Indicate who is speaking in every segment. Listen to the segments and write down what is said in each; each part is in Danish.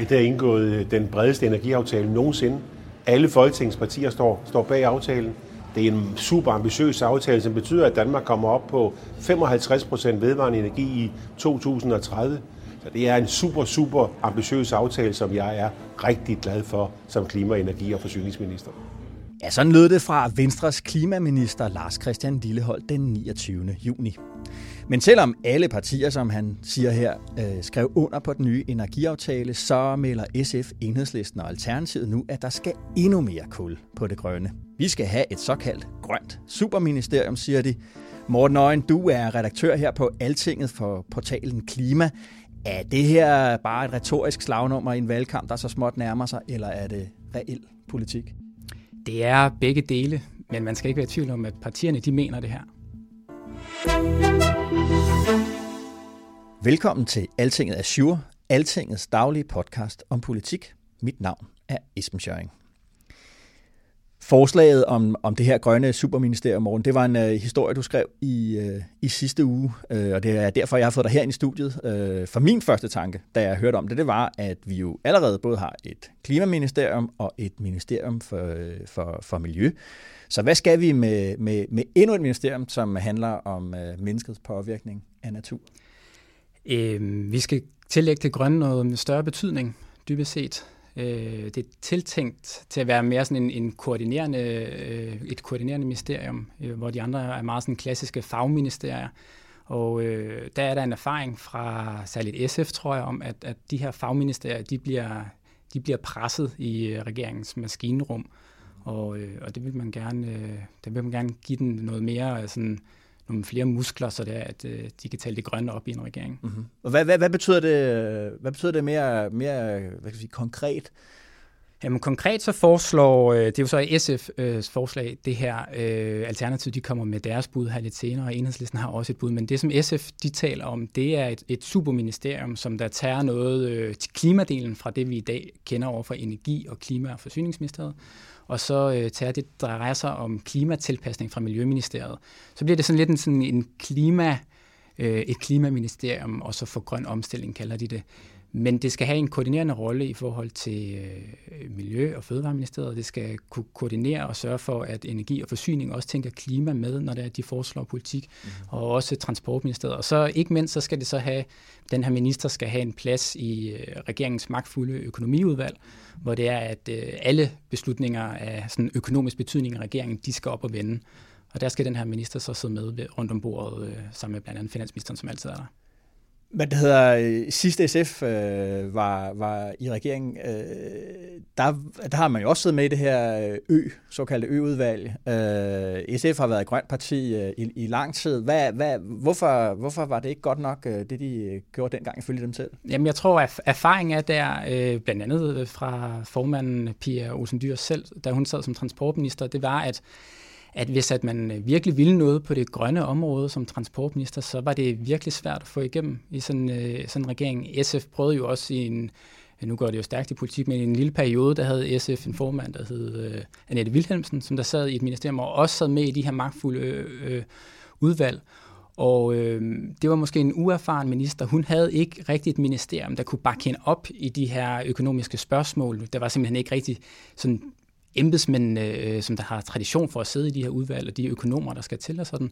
Speaker 1: Der er indgået øh, den bredeste energiaftale nogensinde. Alle Folketingets partier står, står bag aftalen. Det er en super ambitiøs aftale, som betyder, at Danmark kommer op på 55 procent vedvarende energi i 2030. Så det er en super, super ambitiøs aftale, som jeg er rigtig glad for som klima-, energi- og forsyningsminister.
Speaker 2: Ja, sådan lød det fra Venstres klimaminister Lars Christian Lillehold den 29. juni. Men selvom alle partier, som han siger her, øh, skrev under på den nye energiaftale, så melder SF, Enhedslisten og Alternativet nu, at der skal endnu mere kul på det grønne. Vi skal have et såkaldt grønt superministerium, siger de. Morten Øjen, du er redaktør her på Altinget for portalen Klima. Er det her bare et retorisk slagnummer i en valgkamp, der så småt nærmer sig, eller er det reel politik?
Speaker 3: Det er begge dele, men man skal ikke være i tvivl om, at partierne de mener det her.
Speaker 2: Velkommen til Altinget Azure, Altingets daglige podcast om politik. Mit navn er Esben Schøring. Forslaget om, om det her grønne superministerium, morgen, det var en uh, historie, du skrev i, uh, i sidste uge, uh, og det er derfor, jeg har fået dig her i studiet. Uh, for min første tanke, da jeg hørte om det, det var, at vi jo allerede både har et klimaministerium og et ministerium for, for, for miljø. Så hvad skal vi med, med, med endnu et ministerium, som handler om uh, menneskets påvirkning af natur?
Speaker 3: Øh, vi skal tillægge det grønne noget større betydning, dybest set. Øh, det er tiltænkt til at være mere sådan en, en koordinerende, øh, et koordinerende ministerium, øh, hvor de andre er meget sådan klassiske fagministerier. Og øh, der er der en erfaring fra særligt SF, tror jeg, om, at, at de her fagministerier, de bliver, de bliver presset i øh, regeringens maskinrum. Og, øh, og det vil man gerne, øh, det vil man gerne give den noget mere sådan, nogle flere muskler, så det er, at øh, de kan tale det grønne op i en regering.
Speaker 2: Mm-hmm. Og hvad, hvad, hvad, betyder det, hvad betyder det mere, mere hvad kan jeg sige, konkret?
Speaker 3: Jamen konkret så foreslår, øh, det er jo så SF's øh, forslag, det her øh, alternativ, de kommer med deres bud her lidt senere, og enhedslisten har også et bud, men det som SF de taler om, det er et, et superministerium, som der tager noget øh, til klimadelen fra det, vi i dag kender over for energi- og klima- og forsyningsministeriet, og så øh, tager det, drejer sig om klimatilpasning fra Miljøministeriet. Så bliver det sådan lidt en, sådan en klima, øh, et klimaministerium, og så for grøn omstilling kalder de det. Men det skal have en koordinerende rolle i forhold til øh, Miljø- og Fødevareministeriet. Det skal kunne koordinere og sørge for, at energi og forsyning også tænker klima med, når det er, de foreslår politik, mm. og også Transportministeriet. Og så ikke mindst, så skal det så have, den her minister skal have en plads i øh, regeringens magtfulde økonomiudvalg, hvor det er, at øh, alle beslutninger af sådan økonomisk betydning i regeringen, de skal op og vende. Og der skal den her minister så sidde med rundt om bordet, øh, sammen med blandt andet finansministeren, som altid er der.
Speaker 2: Hvad det hedder, øh, sidste SF øh, var, var i regeringen, øh, der, der har man jo også siddet med i det her øh, ø, såkaldte ø-udvalg. Øh, SF har været et grønt parti øh, i, i lang tid. Hvad, hvad, hvorfor, hvorfor var det ikke godt nok, øh, det de øh, gjorde dengang ifølge dem selv?
Speaker 3: Jamen jeg tror, at erfaringen er der, øh, blandt andet fra formanden Pia Olsen Dyr selv, da hun sad som transportminister, det var, at at hvis at man øh, virkelig ville noget på det grønne område som transportminister, så var det virkelig svært at få igennem i sådan, øh, sådan en regering. SF prøvede jo også i en, øh, nu går det jo stærkt i politik, men i en lille periode, der havde SF en formand, der hed øh, Annette Wilhelmsen, som der sad i et ministerium og også sad med i de her magtfulde øh, øh, udvalg. Og øh, det var måske en uerfaren minister. Hun havde ikke rigtig et ministerium, der kunne bakke hende op i de her økonomiske spørgsmål. Der var simpelthen ikke rigtig sådan embedsmændene, øh, som der har tradition for at sidde i de her udvalg, og de økonomer, der skal til og sådan.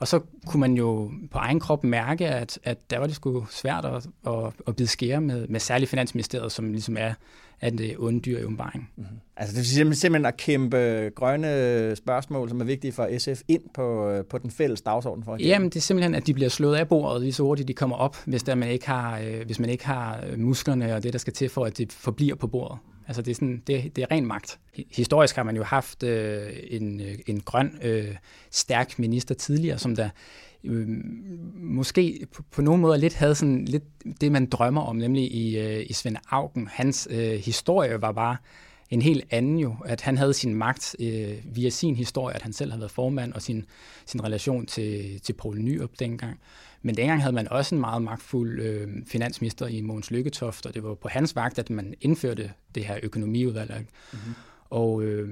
Speaker 3: Og så kunne man jo på egen krop mærke, at, at der var det sgu svært at, at, at bide skære med, med særligt Finansministeriet, som ligesom er, er det onde dyr i umbaring. Mm-hmm.
Speaker 2: Altså det vil simpelthen at kæmpe grønne spørgsmål, som er vigtige for SF, ind på, på den fælles dagsorden for
Speaker 3: Jamen det er simpelthen, at de bliver slået af bordet lige så hurtigt de kommer op, hvis, der man ikke har, øh, hvis man ikke har musklerne og det, der skal til for, at det forbliver på bordet. Altså det er, sådan, det, det er ren magt. Historisk har man jo haft øh, en, øh, en grøn, øh, stærk minister tidligere, som der øh, måske på, på nogen måde lidt havde sådan lidt det, man drømmer om, nemlig i, øh, i Svend Augen. Hans øh, historie var bare en helt anden jo, at han havde sin magt øh, via sin historie, at han selv havde været formand, og sin, sin relation til, til Poul Nyrup dengang. Men dengang havde man også en meget magtfuld øh, finansminister i Mogens Lykketoft, og det var på hans vagt, at man indførte det her økonomiudvalg. Mm-hmm. Og øh,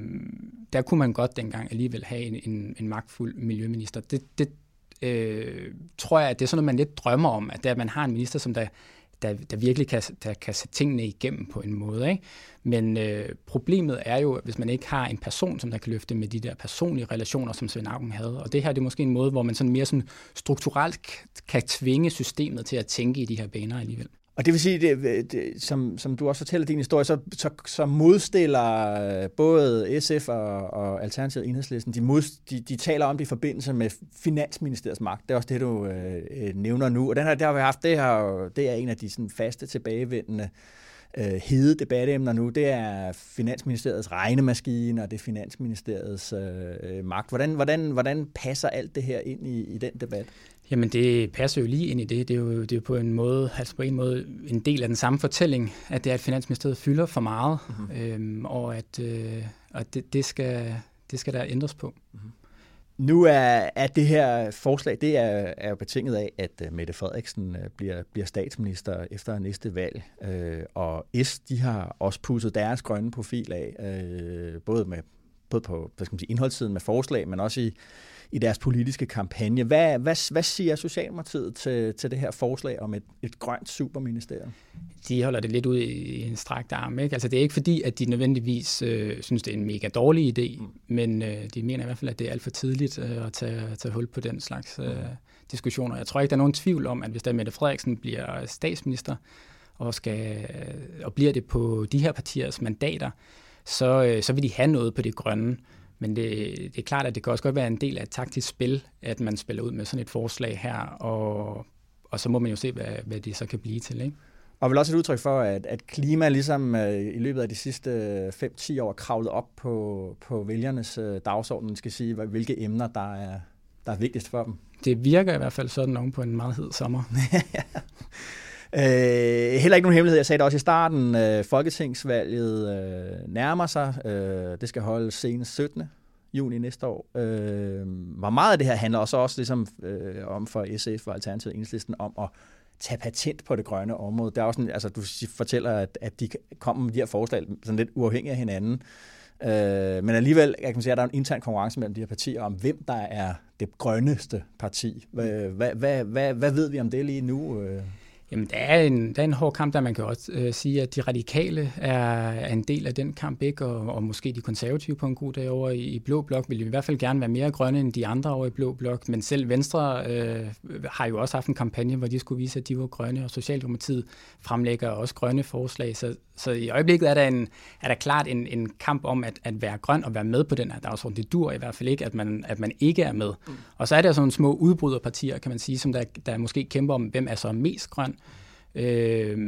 Speaker 3: der kunne man godt dengang alligevel have en, en, en magtfuld miljøminister. Det, det øh, tror jeg, at det er sådan noget, man lidt drømmer om, at, det, at man har en minister, som der der, der virkelig kan, der kan sætte tingene igennem på en måde. Ikke? Men øh, problemet er jo, hvis man ikke har en person, som der kan løfte med de der personlige relationer, som Svend Augen havde. Og det her det er måske en måde, hvor man sådan mere sådan strukturelt kan tvinge systemet til at tænke i de her baner alligevel.
Speaker 2: Og det vil sige, det, øh, det, som, som du også fortæller din historie, så, så, så modstiller øh, både SF og, og Alternativet Enhedslisten, de, mod, de, de taler om det i forbindelse med Finansministeriets magt. Det er også det, du øh, øh nævner nu. Og den her, det har vi haft, det, her, det er en af de sådan, faste tilbagevendende øh, hede debatemner nu. Det er Finansministeriets regnemaskine, og det er Finansministeriets øh, øh magt. Hvordan, hvordan, hvordan passer alt det her ind i, i den debat?
Speaker 3: Jamen det passer jo lige ind i det. Det er jo, det er på en måde, altså på en måde en del af den samme fortælling, at det er, at Finansministeriet fylder for meget, mm-hmm. øhm, og at, øh, og det, det, skal, det skal der ændres på. Mm-hmm.
Speaker 2: Nu er, er det her forslag, det er, er jo betinget af, at uh, Mette Frederiksen uh, bliver, bliver statsminister efter næste valg. Uh, og S, de har også pusset deres grønne profil af, uh, både, med, både på hvad skal man sige, indholdssiden med forslag, men også i, i deres politiske kampagne. Hvad, hvad, hvad siger Socialdemokratiet til, til det her forslag om et, et grønt superministerium?
Speaker 3: De holder det lidt ud i en strakt arm. Ikke? Altså, det er ikke fordi, at de nødvendigvis øh, synes, det er en mega dårlig idé, mm. men øh, de mener i hvert fald, at det er alt for tidligt øh, at tage, tage hul på den slags øh, mm. diskussioner. Jeg tror ikke, der er nogen tvivl om, at hvis der Mette Frederiksen bliver statsminister, og, skal, og bliver det på de her partiers mandater, så, øh, så vil de have noget på det grønne. Men det, det er klart, at det kan også godt være en del af et taktisk spil, at man spiller ud med sådan et forslag her, og, og så må man jo se, hvad, hvad det så kan blive til. Ikke?
Speaker 2: Og vel også et udtryk for, at, at klima ligesom øh, i løbet af de sidste 5-10 år kravlet op på, på vælgernes øh, dagsorden, skal sige, hvilke emner, der er, der er vigtigst for dem.
Speaker 3: Det virker i hvert fald sådan nogen på en meget hed sommer.
Speaker 2: Øh, heller ikke nogen hemmelighed. Jeg sagde det også i starten. Øh, Folketingsvalget øh, nærmer sig. Øh, det skal holdes senest 17. juni næste år. Øh, hvor meget af det her handler også, også ligesom, øh, om for SF og Alternativet Enhedslisten om at tage patent på det grønne område. Der er også sådan, altså, du fortæller, at, at de kommer med de her forslag sådan lidt uafhængigt af hinanden. Øh, men alligevel jeg kan sige, at der er en intern konkurrence mellem de her partier om, hvem der er det grønneste parti. Hvad, hvad, hvad, hvad, hvad ved vi om det lige nu? Øh,
Speaker 3: Jamen, der er en, der er en hård kamp, der man kan også øh, sige, at de radikale er, er en del af den kamp, ikke? Og, og måske de konservative på en god dag over i, i Blå Blok vil i hvert fald gerne være mere grønne end de andre over i Blå Blok, men selv Venstre øh, har jo også haft en kampagne, hvor de skulle vise, at de var grønne, og Socialdemokratiet fremlægger også grønne forslag, så, så i øjeblikket er der, en, er der klart en, en kamp om at, at være grøn og være med på den her dagsorden. Det dur i hvert fald ikke, at man, at man ikke er med. Mm. Og så er der sådan nogle små udbryderpartier, kan man sige, som der, der måske kæmper om, hvem er så mest grøn. Øh,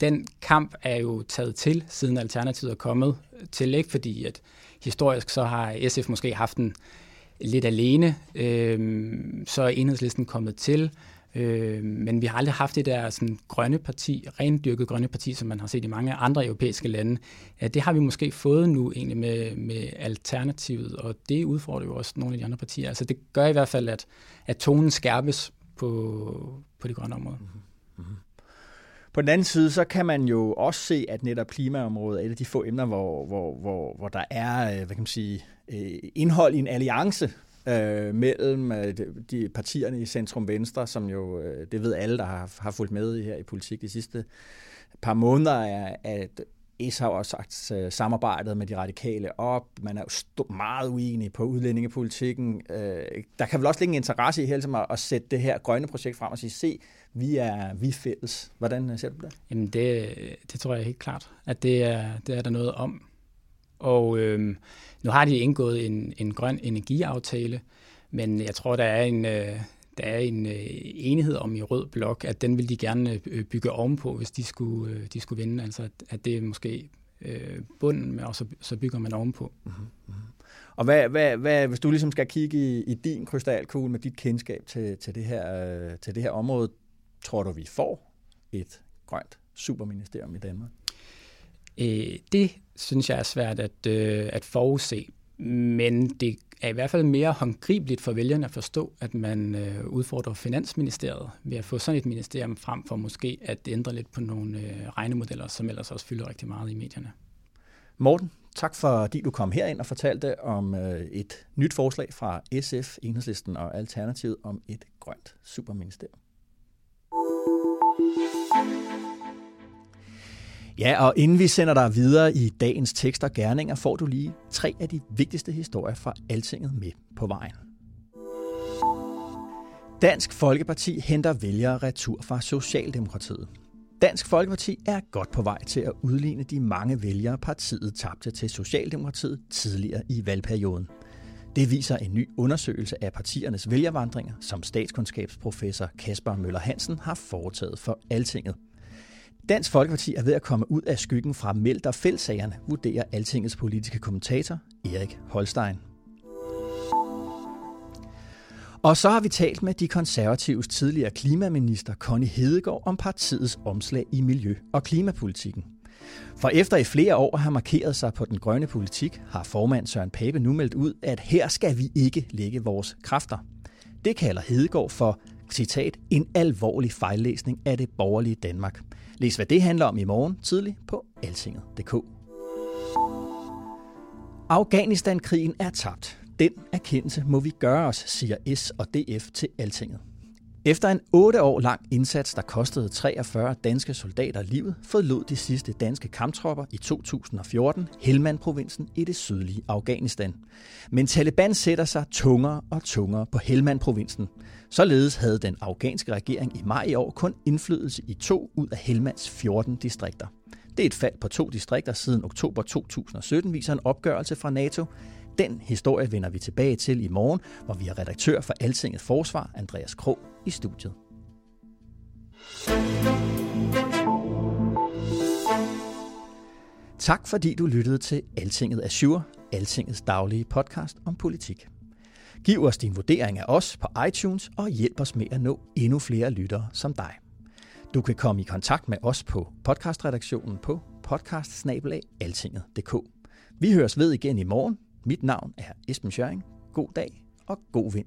Speaker 3: den kamp er jo taget til, siden Alternativet er kommet til, ikke? fordi at historisk så har SF måske haft den lidt alene, øh, så er enhedslisten kommet til, øh, men vi har aldrig haft det der sådan, grønne parti, rendyrket grønne parti, som man har set i mange andre europæiske lande. Ja, det har vi måske fået nu egentlig med, med Alternativet, og det udfordrer jo også nogle af de andre partier. Altså det gør i hvert fald, at, at tonen skærpes på, på de grønne områder. Mm-hmm. Mm-hmm.
Speaker 2: På den anden side, så kan man jo også se, at netop klimaområdet er et af de få emner, hvor, hvor, hvor, hvor der er øh, hvad kan man sige, øh, indhold i en alliance øh, mellem øh, de partierne i Centrum Venstre, som jo, øh, det ved alle, der har, har fulgt med her i politik de sidste par måneder, er, at S har også sagt uh, samarbejdet med de radikale op. Man er jo meget uenig på udlændingepolitikken. Øh, der kan vel også ligge en interesse i hele at, at sætte det her grønne projekt frem og sige, se, vi er, vi er fælles. Hvordan øh, ser du det?
Speaker 3: Jamen det, det tror jeg helt klart, at det er, det er der noget om. Og øhm, nu har de indgået en, en grøn energiaftale, men jeg tror, der er en, øh, der er en øh, enighed om i rød blok, at den vil de gerne øh, bygge ovenpå, hvis de skulle, øh, de skulle vinde. Altså, at, at det er måske øh, bunden, og så, så bygger man ovenpå. Mm-hmm.
Speaker 2: Og hvad, hvad, hvad, hvis du ligesom skal kigge i, i din krystalkugle med dit kendskab til, til, det her, øh, til det her område, tror du, vi får et grønt superministerium i Danmark?
Speaker 3: Øh, det synes jeg er svært at, øh, at forudse, men det er i hvert fald mere håndgribeligt for vælgerne at forstå, at man øh, udfordrer Finansministeriet ved at få sådan et ministerium frem for måske at ændre lidt på nogle øh, regnemodeller, som ellers også fylder rigtig meget i medierne.
Speaker 2: Morten, tak fordi du kom herind og fortalte om øh, et nyt forslag fra SF, Enhedslisten og Alternativet om et grønt superministerium. Ja, og inden vi sender dig videre i dagens tekst og gerninger, får du lige tre af de vigtigste historier fra Altinget med på vejen. Dansk Folkeparti henter vælgere retur fra Socialdemokratiet. Dansk Folkeparti er godt på vej til at udligne de mange vælgere, partiet tabte til Socialdemokratiet tidligere i valgperioden. Det viser en ny undersøgelse af partiernes vælgervandringer, som statskundskabsprofessor Kasper Møller Hansen har foretaget for Altinget. Dansk Folkeparti er ved at komme ud af skyggen fra Meldt og fældsagerne, vurderer Altingets politiske kommentator Erik Holstein. Og så har vi talt med de konservatives tidligere klimaminister Connie Hedegaard om partiets omslag i miljø- og klimapolitikken. For efter i flere år har markeret sig på den grønne politik, har formand Søren Pape nu meldt ud, at her skal vi ikke lægge vores kræfter. Det kalder Hedegaard for, citat, en alvorlig fejllæsning af det borgerlige Danmark. Læs hvad det handler om i morgen tidlig på altinget.dk. Afghanistan-krigen er tabt. Den erkendelse må vi gøre os, siger S og DF til Altinget. Efter en 8 år lang indsats, der kostede 43 danske soldater livet, forlod de sidste danske kamptropper i 2014 Helmand-provinsen i det sydlige Afghanistan. Men Taliban sætter sig tungere og tungere på Helmand-provinsen. Således havde den afghanske regering i maj i år kun indflydelse i to ud af Helmands 14 distrikter. Det er et fald på to distrikter siden oktober 2017, viser en opgørelse fra NATO. Den historie vender vi tilbage til i morgen, hvor vi har redaktør for Altinget Forsvar, Andreas Krog, i studiet. Tak fordi du lyttede til Altinget Azure, Altingets daglige podcast om politik. Giv os din vurdering af os på iTunes og hjælp os med at nå endnu flere lyttere som dig. Du kan komme i kontakt med os på podcastredaktionen på podcastsnabelagaltinget.dk. Vi høres ved igen i morgen. Mit navn er Esben Schøring. God dag og god vind.